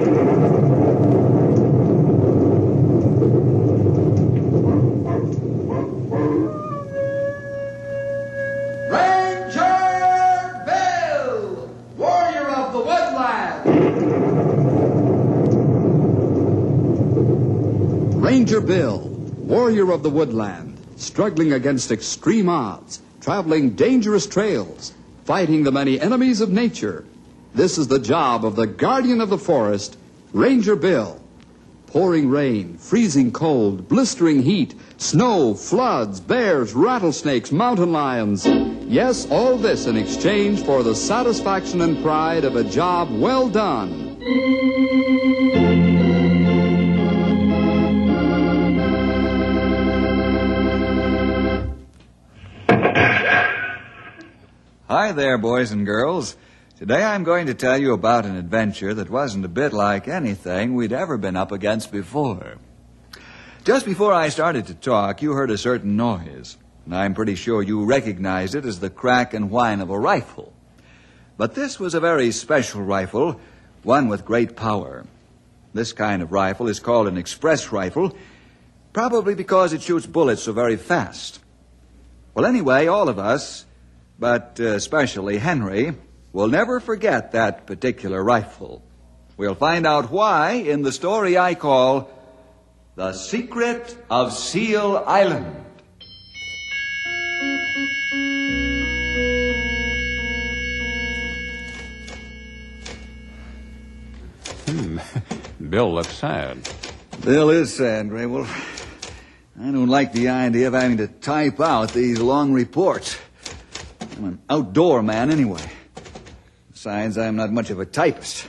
Ranger Bill, warrior of the woodland. Ranger Bill, warrior of the woodland, struggling against extreme odds, traveling dangerous trails, fighting the many enemies of nature. This is the job of the guardian of the forest, Ranger Bill. Pouring rain, freezing cold, blistering heat, snow, floods, bears, rattlesnakes, mountain lions. Yes, all this in exchange for the satisfaction and pride of a job well done. Hi there, boys and girls. Today I'm going to tell you about an adventure that wasn't a bit like anything we'd ever been up against before. Just before I started to talk, you heard a certain noise, and I'm pretty sure you recognized it as the crack and whine of a rifle. But this was a very special rifle, one with great power. This kind of rifle is called an express rifle, probably because it shoots bullets so very fast. Well, anyway, all of us, but uh, especially Henry, will never forget that particular rifle. We'll find out why in the story I call The Secret of Seal Island. Hmm. Bill looks sad. Bill is sad, Grey Wolf. I don't like the idea of having to type out these long reports. I'm an outdoor man anyway. Besides, I'm not much of a typist.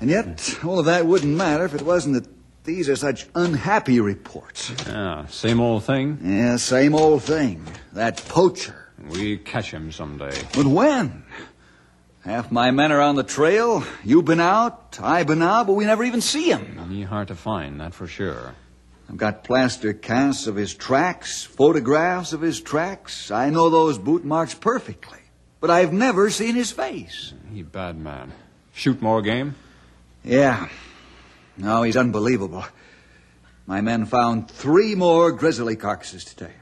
and yet, all of that wouldn't matter if it wasn't that these are such unhappy reports. Yeah, same old thing. Yeah, same old thing. That poacher. We catch him someday. But when? Half my men are on the trail. You've been out, I've been out, but we never even see him. He hard to find, that for sure. I've got plaster casts of his tracks, photographs of his tracks. I know those boot marks perfectly. But I've never seen his face. He bad man. Shoot more game? Yeah. No, he's unbelievable. My men found three more grizzly carcasses today.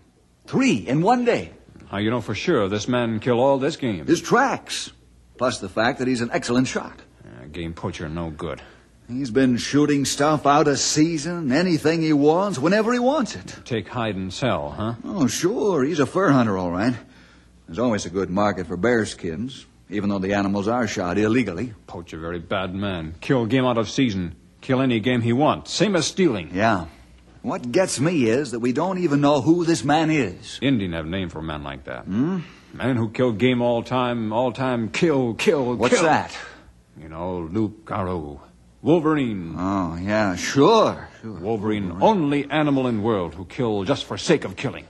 Three in one day. How you know for sure this man kill all this game? His tracks. Plus the fact that he's an excellent shot. Uh, game poacher no good. He's been shooting stuff out of season, anything he wants, whenever he wants it. Take hide and sell, huh? Oh, sure. He's a fur hunter, all right. There's always a good market for bear skins, even though the animals are shot illegally. Poacher very bad man. Kill game out of season. Kill any game he wants. Same as stealing. Yeah. What gets me is that we don't even know who this man is. Indian have name for a man like that. Hmm? Man who kill game all time, all time, kill, kill, What's kill. that? You know, Luke Garou. Wolverine. Oh, yeah, sure. sure. Wolverine, only animal in world who kill just for sake of killing.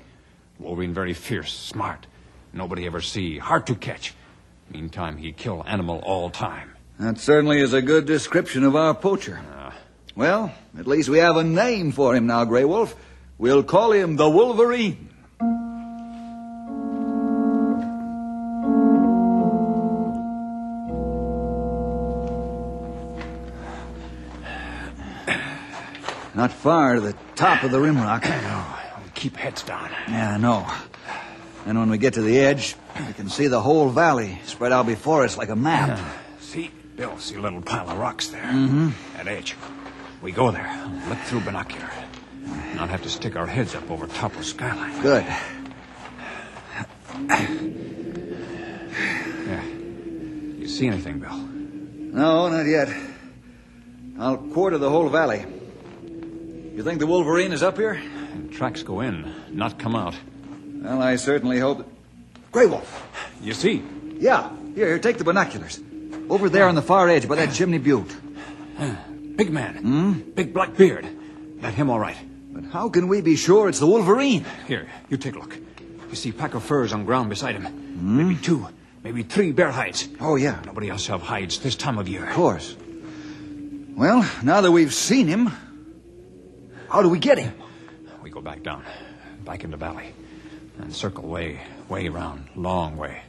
Wolverine very fierce, smart. Nobody ever see, hard to catch. Meantime, he kill animal all time. That certainly is a good description of our poacher. Ah. Well, at least we have a name for him now, Grey Wolf. We'll call him the Wolverine. Not far to the top of the rim rock. No, Keep heads down. Yeah, I know. And when we get to the edge, we can see the whole valley spread out before us like a map. See, Bill, see a little pile of rocks there. Mm-hmm. That edge. We go there, look through binocular. Not have to stick our heads up over top of skyline. Good. Yeah. You see anything, Bill? No, not yet. I'll quarter the whole valley. You think the Wolverine is up here? And tracks go in, not come out. Well, I certainly hope. Grey Wolf! You see? Yeah, here, here, take the binoculars. Over there on the far edge by that chimney butte. Big man. Hmm? Big black beard. That him all right. But how can we be sure it's the Wolverine? Here, you take a look. You see pack of furs on ground beside him. Maybe two, maybe three bear hides. Oh, yeah, Nobody else have hides this time of year. Of course. Well, now that we've seen him, how do we get him? We go back down, back in the valley, and circle way, way round, long way.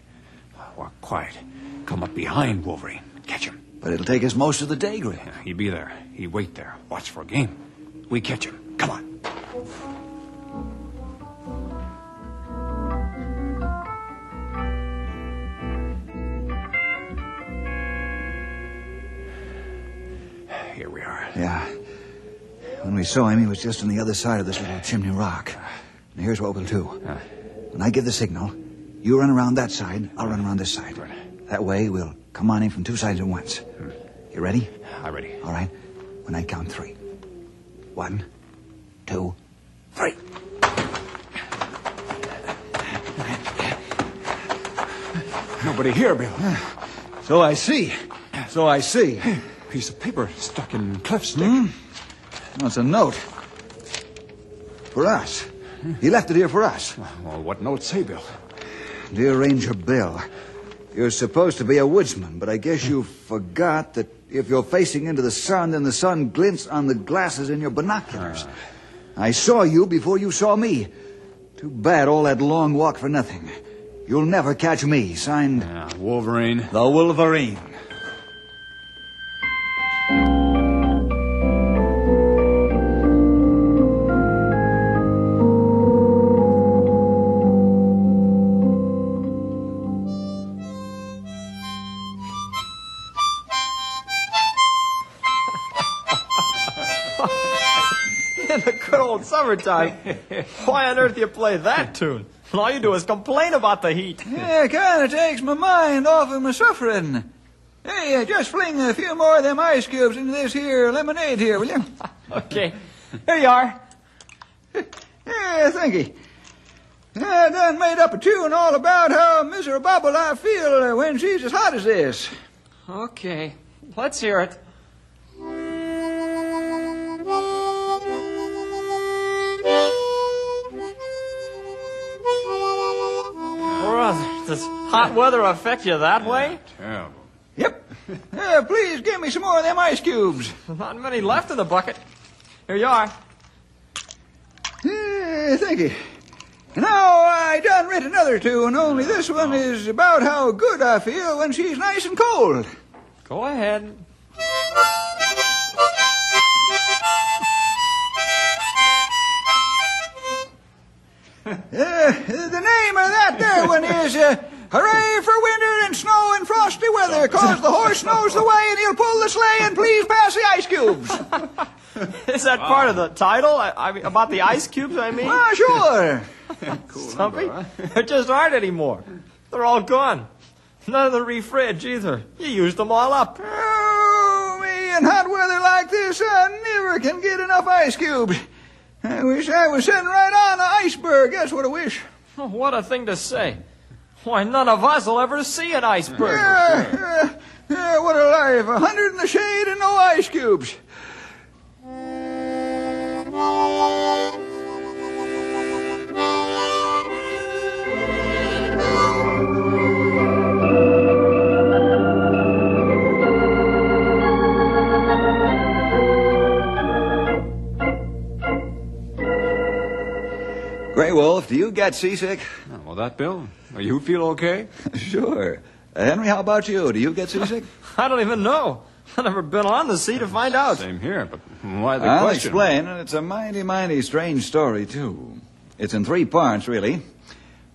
Uh, walk quiet. Come up behind Wolverine. Catch him. But it'll take us most of the day, Gray. Yeah, he be there. He'd wait there. Watch for a game. We catch him. Come on. Here we are. Yeah. When we saw him, he was just on the other side of this little chimney rock. Uh, Now, here's what we'll do. When I give the signal, you run around that side, I'll run around this side. That way, we'll come on in from two sides at once. Hmm. You ready? I'm ready. All right. When I count three. One, two, three. Nobody here, Bill. So I see. So I see. Piece of paper stuck in Cliff's hmm? stick. Oh, it's a note. For us. He left it here for us. Well, what note say, Bill? Dear Ranger Bill, you're supposed to be a woodsman, but I guess you forgot that if you're facing into the sun, then the sun glints on the glasses in your binoculars. Uh. I saw you before you saw me. Too bad all that long walk for nothing. You'll never catch me. Signed, Yeah, Wolverine. The Wolverine. Summertime. Why on earth do you play that tune? All you do is complain about the heat. Yeah, kind of takes my mind off of my suffering. Hey, uh, just fling a few more of them ice cubes into this here lemonade here, will you? Okay, here you are. Yeah, thank you. I done made up a tune all about how miserable I feel when she's as hot as this. Okay, let's hear it. Does hot weather affect you that way? Terrible. Yep. Uh, please give me some more of them ice cubes. Not many left in the bucket. Here you are. Yeah, thank you. Now, I done writ another two, and only this one is about how good I feel when she's nice and cold. Go ahead. Uh, the name of that there one is uh, Hooray for Winter and Snow and Frosty Weather, 'cause the horse knows the way and he'll pull the sleigh and please pass the ice cubes. Is that part of the title? I, I mean, about the ice cubes, I mean? Ah, sure. Stumpy? There just aren't anymore. They're all gone. None of the refridge either. You used them all up. Oh, me, in hot weather like this, I never can get enough ice cubes. I wish I was sitting right on an iceberg. That's what I wish. Oh, What a thing to say. Why, none of us will ever see an iceberg. Yeah, yeah, yeah, what a life. A hundred in the shade and no ice cubes. Wolf, do you get seasick? Oh, well, that, Bill? You feel okay? Sure. Uh, Henry, how about you? Do you get seasick? I don't even know. I've never been on the sea to find out. Same here, but why the I'll question? explain, and it's a mighty, mighty strange story, too. It's in three parts, really.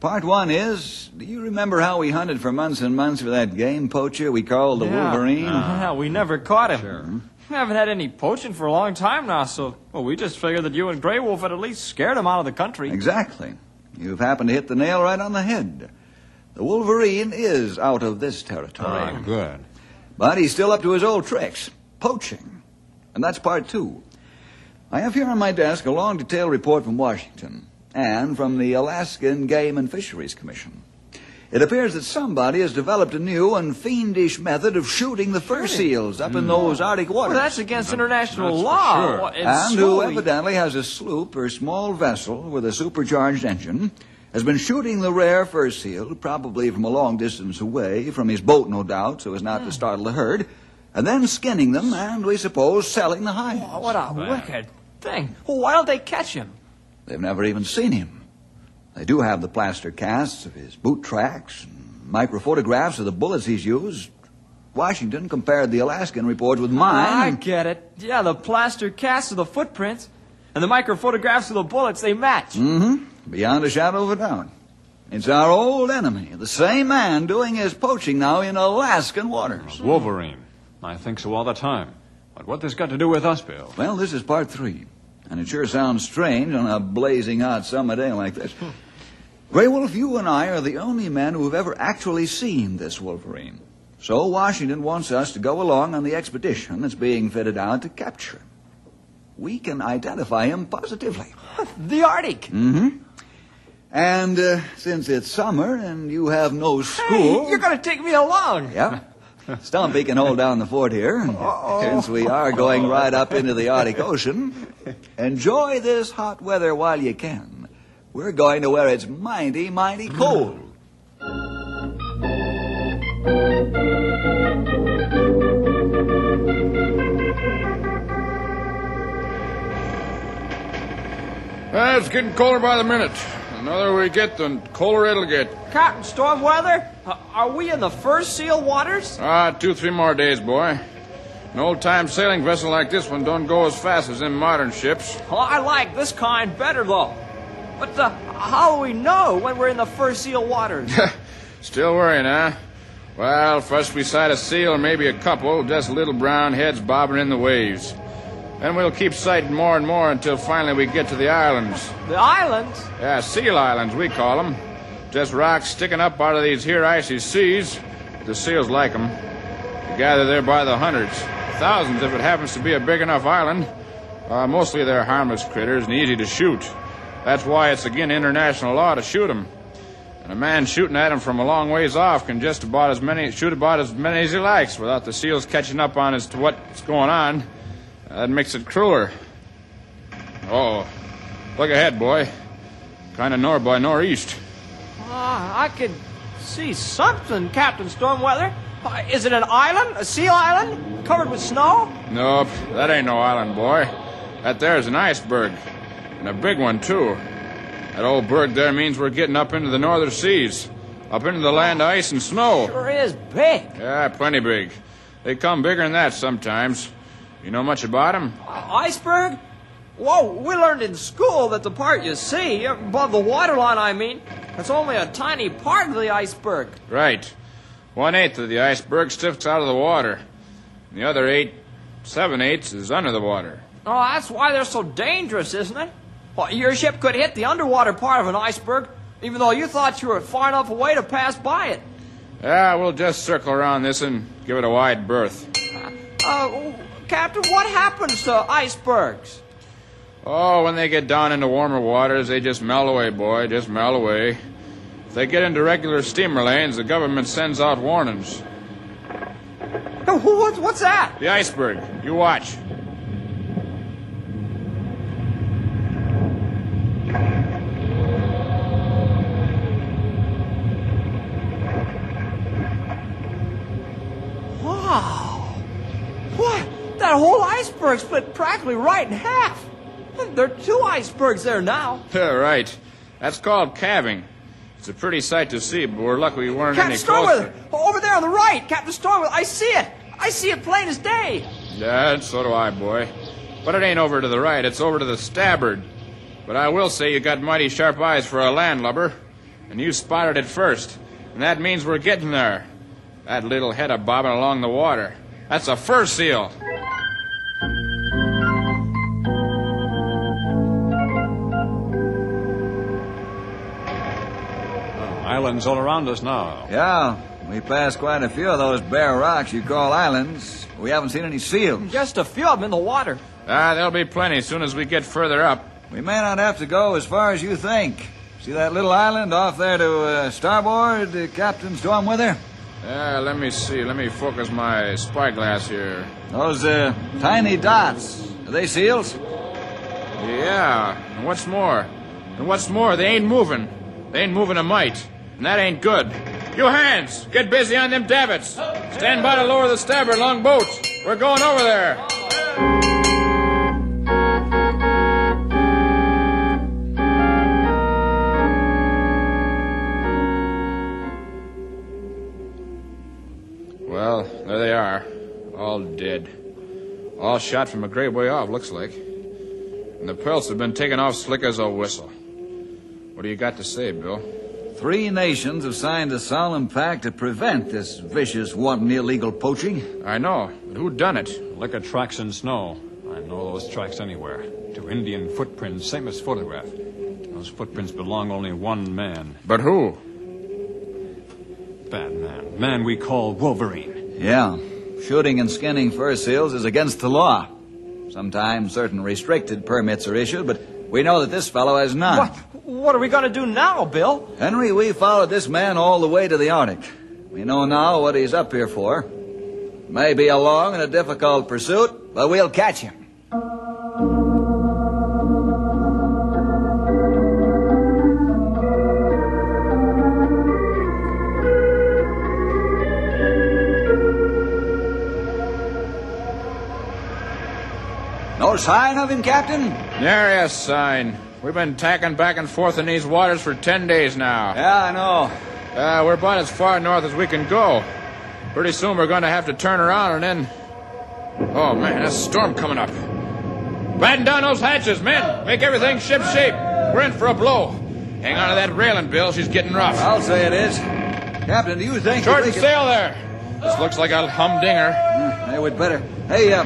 Part one is do you remember how we hunted for months and months for that game poacher we called the Yeah. Wolverine? Yeah, we never caught him. Sure. We haven't had any poaching for a long time now, so well, we just figured that you and Grey Wolf had at least scared him out of the country. Exactly. You've happened to hit the nail right on the head. The Wolverine is out of this territory. Ah, good. But he's still up to his old tricks poaching. And that's part two. I have here on my desk a long, detailed report from Washington and from the Alaskan Game and Fisheries Commission. It appears that somebody has developed a new and fiendish method of shooting the fur seals up in those Arctic waters. Well, that's against international that's law. sure. Well, it's and who slowly- evidently has a sloop or small vessel with a supercharged engine, has been shooting the rare fur seal, probably from a long distance away, from his boat, no doubt, so as not to hmm. startle the herd, and then skinning them and, we suppose, selling the hides. Oh, what a wicked thing. Well, why don't they catch him? They've never even seen him. They do have the plaster casts of his boot tracks and microphotographs of the bullets he's used. Washington compared the Alaskan report with mine. I get it. Yeah, the plaster casts of the footprints and the microphotographs of the bullets, they match. Mm-hmm. Beyond a shadow of a doubt. It's our old enemy, the same man doing his poaching now in Alaskan waters. Wolverine. I think so all the time. But what this got to do with us, Bill? Well, this is part three, and it sure sounds strange on a blazing hot summer day like this. Grey Wolf, you and I are the only men who have ever actually seen this Wolverine. So Washington wants us to go along on the expedition that's being fitted out to capture him. We can identify him positively. The Arctic. Mm-hmm. And uh, since it's summer and you have no school... Hey, you're going to take me along. Yeah. Stumpy can hold down the fort here. Since we are going right up into the Arctic Ocean, enjoy this hot weather while you can. We're going to where it's mighty, mighty cold. Uh, it's getting colder by the minute. The another we get, the colder it'll get. Captain Stormweather, uh, are we in the first seal waters? Ah, two, three more days, boy. An old-time sailing vessel like this one don't go as fast as them modern ships. Well, I like this kind better, though. But uh, how do we know when we're in the first seal waters? Still worrying, huh? Well, first we sight a seal or maybe a couple, just little brown heads bobbing in the waves. Then we'll keep sighting more and more until finally we get to the islands. the islands? Yeah, seal islands, we call them. Just rocks sticking up out of these here icy seas. The seals like 'em. They gather there by the hundreds. Thousands if it happens to be a big enough island. Uh, mostly they're harmless critters and easy to shoot. That's why it's again international law to shoot 'em. And a man shooting at 'em from a long ways off can just about as many shoot about as many as he likes without the seals catching up on as to what's going on. That makes it crueler. Oh, look ahead, boy. Kind of north by northeast. Ah, I could see something, Captain Stormweather. Uh, is it an island? A seal island? Covered with snow? Nope, that ain't no island, boy. That there's an iceberg. And a big one, too. That old berg there means we're getting up into the northern seas. Up into the land of ice and snow. Sure is big. Yeah, plenty big. They come bigger than that sometimes. You know much about 'em? Uh, iceberg? Whoa, we learned in school that the part you see, above the waterline, I mean, that's only a tiny part of the iceberg. Right. One eighth of the iceberg sticks out of the water. And the other eight, seven eighths is under the water. Oh, that's why they're so dangerous, isn't it? Well, your ship could hit the underwater part of an iceberg, even though you thought you were far enough away to pass by it. Yeah, we'll just circle around this and give it a wide berth. Uh, Captain, what happens to icebergs? Oh, when they get down into warmer waters, they just melt away, boy, just melt away. If they get into regular steamer lanes, the government sends out warnings. Uh, What, what's that? The iceberg, you watch. Iceberg split practically right in half. There are two icebergs there now. Yeah, right. That's called calving. It's a pretty sight to see, but we're lucky we weren't Captain any closer. Stormweather, over there on the right. Captain Stormweather, I see it. I see it plain as day. Yeah, so do I, boy. But it ain't over to the right, it's over to the starboard. But I will say you got mighty sharp eyes for a landlubber. And you spotted it first. And that means we're getting there. That little head of bobbing along the water. That's a fur seal. Islands all around us now. Yeah, we passed quite a few of those bare rocks you call islands. We haven't seen any seals. Just a few of them in the water. Ah, there'll be plenty as soon as we get further up. We may not have to go as far as you think. See that little island off there to uh, starboard, uh, Captain Stormweather? Yeah, let me see. Let me focus my spyglass here. Those uh, tiny dots. Are they seals? Yeah, and what's more? And what's more, they ain't moving. They ain't moving a mite. And that ain't good. You hands, get busy on them davits. Stand by to lower the starboard long boat. We're going over there. Well, there they are. All dead. All shot from a great way off, looks like. And the pelts have been taken off slick as a whistle. What do you got to say, Bill? Three nations have signed a solemn pact to prevent this vicious, wanton, illegal poaching. I know, but who done it? Liquor tracks in snow. I know those tracks anywhere. To Indian footprints, same as photograph. Those footprints belong only one man. But who? Bad man. Man we call Wolverine. Yeah. Shooting and skinning fur seals is against the law. Sometimes certain restricted permits are issued, but we know that this fellow has none. What? What are we going to do now, Bill? Henry, we followed this man all the way to the Arctic. We know now what he's up here for. May be a long and a difficult pursuit, but we'll catch him. No sign of him, Captain? There is sign. We've been tacking back and forth in these waters for ten days now. Yeah, I know. Uh, we're about as far north as we can go. Pretty soon we're going to have to turn around and then. Oh man, there's a storm coming up. Batten down those hatches, men. Make everything ship shape. We're in for a blow. Hang on to that railing, Bill. She's getting rough. I'll say it is. Captain, do you think... that Shorten sail there. This looks like a humdinger. Hey, we'd better. Hey, uh,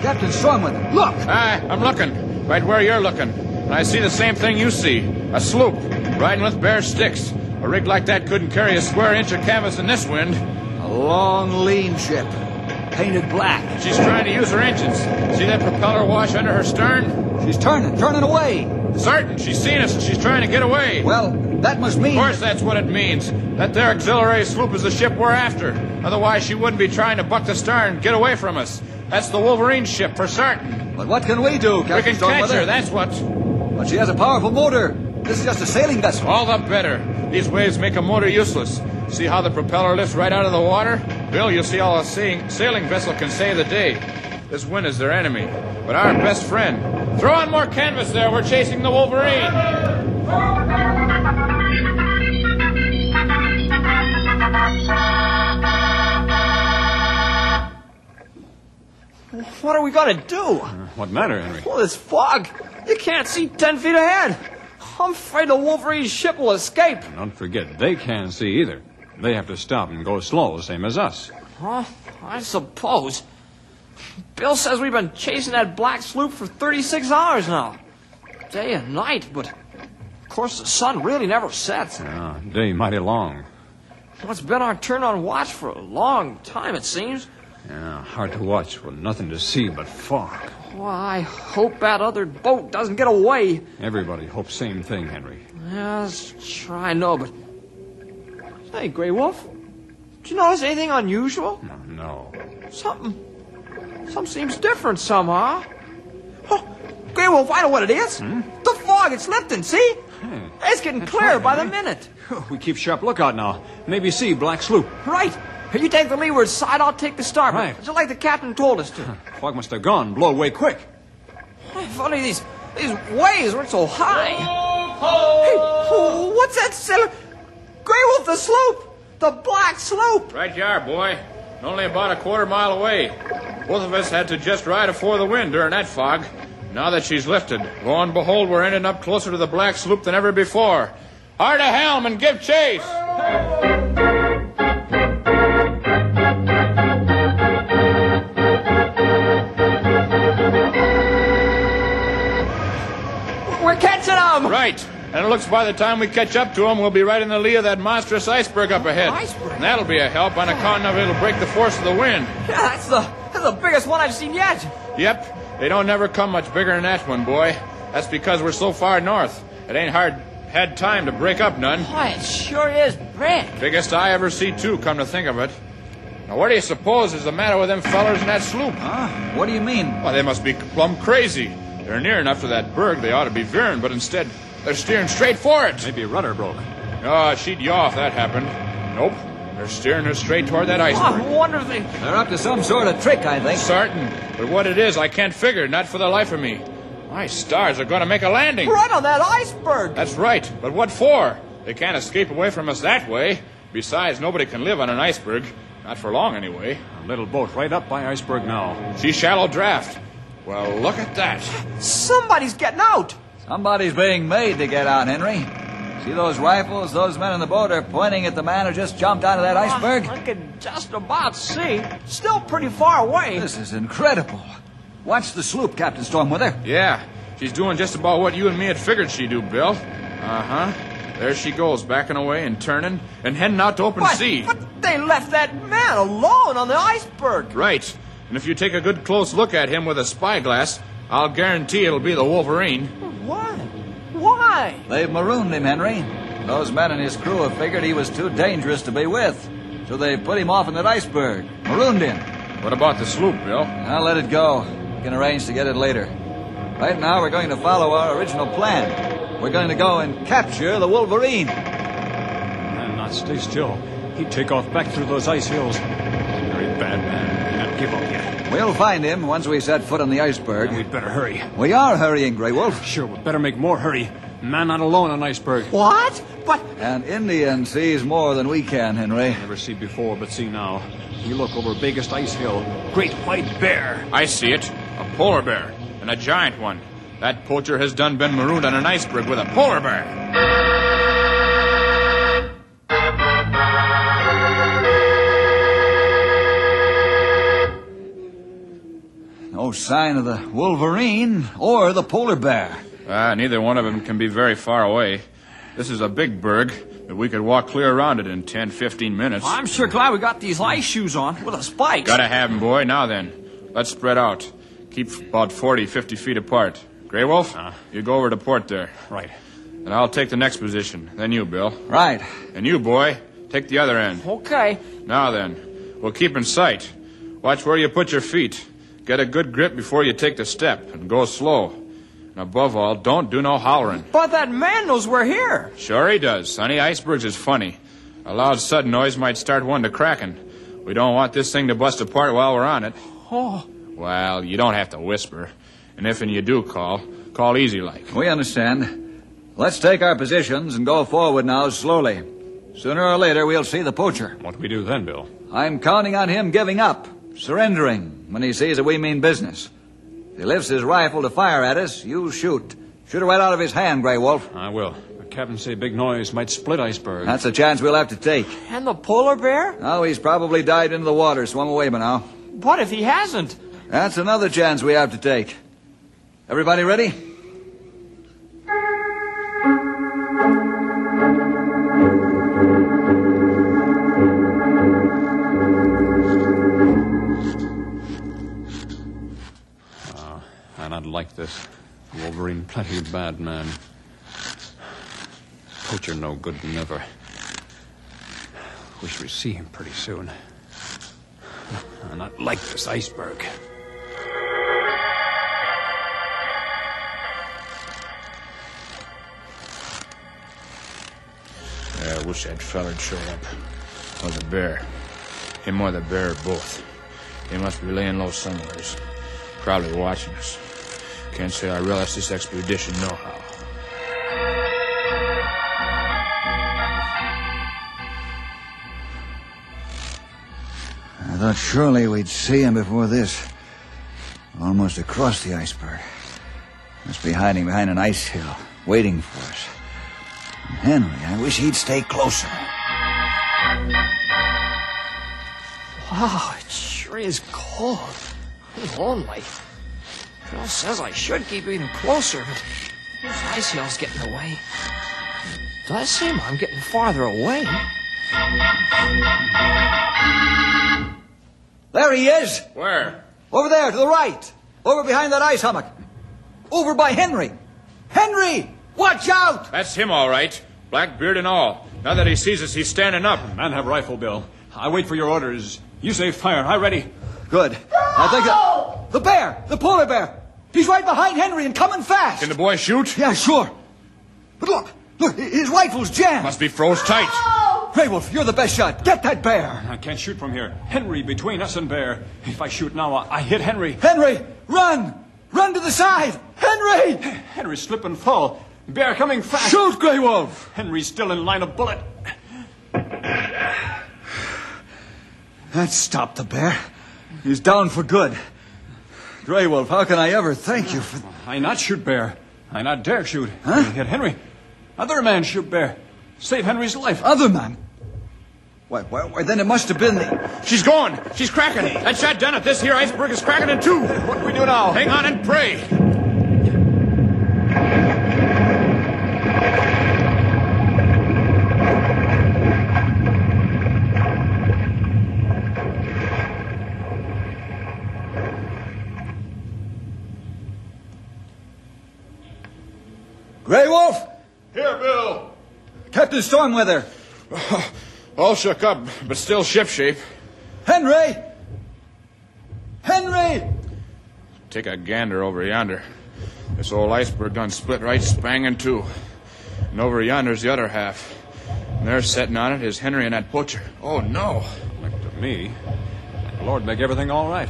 Captain Strongman, look! Aye, I'm looking. Right where you're looking. And I see the same thing you see. A sloop, riding with bare sticks. A rig like that couldn't carry a square inch of canvas in this wind. A long, lean ship, painted black. She's trying to use her engines. See that propeller wash under her stern? She's turning, turning away. Certain, she's seen us and she's trying to get away. Well, that must mean. Of course, that's what it means. That there auxiliary sloop is the ship we're after. Otherwise, she wouldn't be trying to buck the stern, get away from us. That's the Wolverine ship for certain. But what can we do, We Captain can catch her, that's what. But she has a powerful motor. This is just a sailing vessel. All the better. These waves make a motor useless. See how the propeller lifts right out of the water? Bill, you'll see all a sailing, sailing vessel can save the day. This wind is their enemy, but our best friend. Throw on more canvas there. We're chasing the Wolverine. What are we going to do? What matter, Henry? Well, this fog. You can't see ten feet ahead. I'm afraid the Wolverine's ship will escape. Don't forget, they can't see either. They have to stop and go slow, same as us. Huh? I suppose. Bill says we've been chasing that black sloop for 36 hours now. Day and night, but of course the sun really never sets. Ah, day mighty long. Well, it's been our turn on watch for a long time, it seems. Yeah, hard to watch with nothing to see but fog. Well, I hope that other boat doesn't get away. Everybody hopes same thing, Henry. Yes, sure I know, but... Hey, Grey Wolf, did you notice anything unusual? No. Something... Something seems different somehow. Oh, Grey Wolf, I know what it is. Hmm? The fog, it's lifting, see? It's getting clearer right, by the minute. We keep sharp lookout now. Maybe see black sloop. Right. You take the leeward side, I'll take the starboard. Right. Just like the captain told us to. Fog must have gone. Blow away quick. Funny, these these waves weren't so high. Oh, hey, oh, what's that sailor? Grey Wolf, the sloop! The black sloop! Right you are, boy. Only about a quarter mile away. Both of us had to just ride afore the wind during that fog. Now that she's lifted, lo and behold, we're ending up closer to the black sloop than ever before. Hard a helm and give chase! Right. And it looks by the time we catch up to him, we'll be right in the lee of that monstrous iceberg up ahead. Iceberg? And that'll be a help on account of it'll break the force of the wind. Yeah, that's the that's the biggest one I've seen yet. Yep, they don't never come much bigger than that one, boy. That's because we're so far north. It ain't hard had time to break up none. Why, it sure is big. Biggest I ever see, too, come to think of it. Now, what do you suppose is the matter with them fellers in that sloop? Huh? What do you mean? Why, they must be plumb crazy. They're near enough to that berg they ought to be veering, but instead, they're steering straight for it. Maybe a rudder broke. Oh, she'd yaw if that happened. Nope. They're steering her straight toward that Oh, iceberg. I wonder if they. They're up to some sort of trick, I think. Certain. But what it is, I can't figure, not for the life of me. My stars are going to make a landing. Right on that iceberg! That's right. But what for? They can't escape away from us that way. Besides, nobody can live on an iceberg. Not for long, anyway. A little boat right up by iceberg now. She's shallow draft. Well, look at that. Somebody's getting out. Somebody's being made to get out, Henry. See those rifles? Those men in the boat are pointing at the man who just jumped out of that iceberg. I can just about see. Still pretty far away. This is incredible. Watch the sloop, Captain Stormweather. Yeah, she's doing just about what you and me had figured she'd do, Bill. Uh huh. There she goes, backing away and turning and heading out to open But, sea. but they left that man alone on the iceberg. Right. And if you take a good close look at him with a spyglass, I'll guarantee it'll be the Wolverine. Why? Why? They've marooned him, Henry. Those men and his crew have figured he was too dangerous to be with. So they put him off in that iceberg. Marooned him. What about the sloop, Bill? I'll let it go. We can arrange to get it later. Right now, we're going to follow our original plan. We're going to go and capture the Wolverine. Man, not stay still. He'd take off back through those ice hills. Very bad man. Can't give up yet. We'll find him once we set foot on the iceberg. And we'd better hurry. We are hurrying, Grey Wolf. Sure, we'd better make more hurry. Man not alone on iceberg. What? But An Indian sees more than we can, Henry. Never see before, but see now. You look over biggest ice hill. Great white bear. I see it. A polar bear. And a giant one. That poacher has done been marooned on an iceberg with a polar bear. No sign of the Wolverine or the polar bear. Ah, neither one of them can be very far away. This is a big berg, but we could walk clear around it in 10, 15 minutes. I'm sure glad we got these ice shoes on with a spike. Gotta have 'em, boy. Now then, let's spread out. Keep about 40, 50 feet apart. Grey Wolf, Uh. you go over to port there. Right. And I'll take the next position. Then you, Bill. Right. And you, boy, take the other end. Okay. Now then, we'll keep in sight. Watch where you put your feet. Get a good grip before you take the step, and go slow. And above all, don't do no hollering. But that man knows we're here. Sure he does, sonny. Icebergs is funny. A loud sudden noise might start one to cracking. We don't want this thing to bust apart while we're on it. Oh, Well, you don't have to whisper. And if and you do call, call easy like. We understand. Let's take our positions and go forward now slowly. Sooner or later, we'll see the poacher. What do we do then, Bill? I'm counting on him giving up, surrendering, when he sees that we mean business. If he lifts his rifle to fire at us, you shoot. Shoot it right out of his hand, Grey Wolf. I will. The captain say big noise might split iceberg. That's a chance we'll have to take. and the polar bear? Now he's probably dived into the water, swum away by now. What if he hasn't? That's another chance we have to take. Everybody ready? This. Wolverine plenty bad man. Poacher no good never. Wish we'd see him pretty soon. And I'd like this iceberg. Yeah, I wish that feller'd show up. Or the bear. Him or the bear, both. He must be laying low somewheres. Probably watching us. Can't say I relish this expedition nohow. I thought surely we'd see him before this. Almost across the iceberg. Must be hiding behind an ice hill, waiting for us. Henry, I wish he'd stay closer. Wow, it sure is cold. And lonely. Bill says I should keep even closer, but this ice hill's getting away. It does seem I'm getting farther away. There he is! Where? Over there, to the right! Over behind that ice hummock! Over by Henry! Henry! Watch out! That's him, all right. Black beard and all. Now that he sees us, he's standing up. Man have rifle, Bill. I wait for your orders. You say fire. I ready. Good. I think that... The bear! The polar bear! He's right behind Henry and coming fast! Can the boy shoot? Yeah, sure. But look, look, his rifle's jammed. Must be froze tight. Grey Wolf, you're the best shot. Get that bear. I can't shoot from here. Henry between us and Bear. If I shoot now, I I hit Henry. Henry, run! Run to the side! Henry! Henry slip and fall. Bear coming fast. Shoot, Grey Wolf! Henry's still in line of bullet. That stopped the bear. He's down for good. Grey Wolf, how can I ever thank you for... I not shoot bear. I not dare shoot. Huh? Hit Henry. Other man shoot bear. Save Henry's life. Other man? Why, why, why, then it must have been the... She's gone. She's cracking. That shot done it. This here iceberg is cracking in two. What do we do now? Hang on and pray. Grey Wolf! Here, Bill. Captain Stormweather! All shook up, but still shipshape. Henry! Henry! Take a gander over yonder. This old iceberg done split right spang in two. And over yonder's the other half. And there sitting on it is Henry and that butcher. Oh, no. Look to me. Lord make everything all right.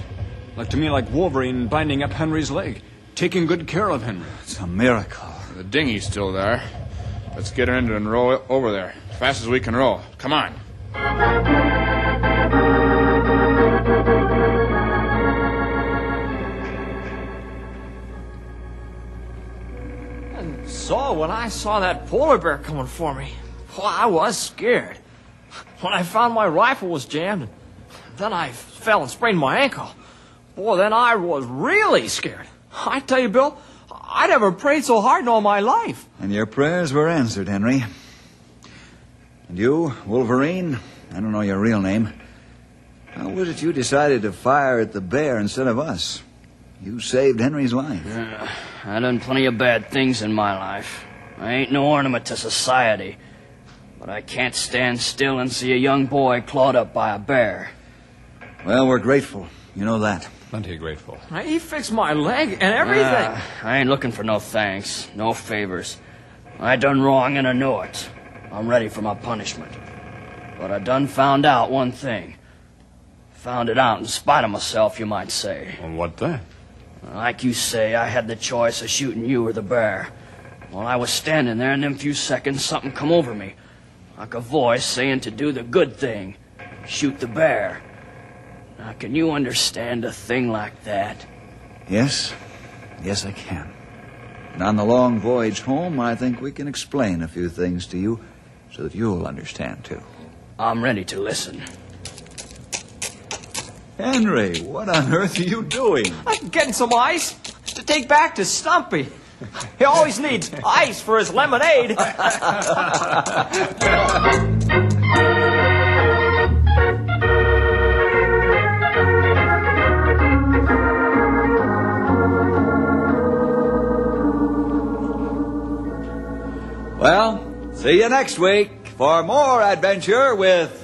Look to me like Wolverine binding up Henry's leg, taking good care of Henry. It's a miracle. The dinghy's still there. Let's get her into and row over there. As fast as we can row. Come on. And so when I saw that polar bear coming for me, boy, I was scared. When I found my rifle was jammed, then I fell and sprained my ankle. Boy, then I was really scared. I tell you, Bill, I never prayed so hard in all my life. And your prayers were answered, Henry. And you, Wolverine, I don't know your real name. How was it you decided to fire at the bear instead of us? You saved Henry's life. I done plenty of bad things in my life. I ain't no ornament to society. But I can't stand still and see a young boy clawed up by a bear. Well, we're grateful. You know that. Plenty grateful. He fixed my leg and everything. Ah, I ain't looking for no thanks, no favors. I done wrong and I know it. I'm ready for my punishment. But I done found out one thing. Found it out in spite of myself, you might say. Well, what then? Like you say, I had the choice of shooting you or the bear. While I was standing there in them few seconds, something come over me. Like a voice saying to do the good thing. Shoot the bear. Now, can you understand a thing like that? Yes? Yes, I can. And on the long voyage home, I think we can explain a few things to you so that you'll understand, too. I'm ready to listen. Henry, what on earth are you doing? I'm getting some ice to take back to Stumpy. He always needs ice for his lemonade. Well, see you next week for more adventure with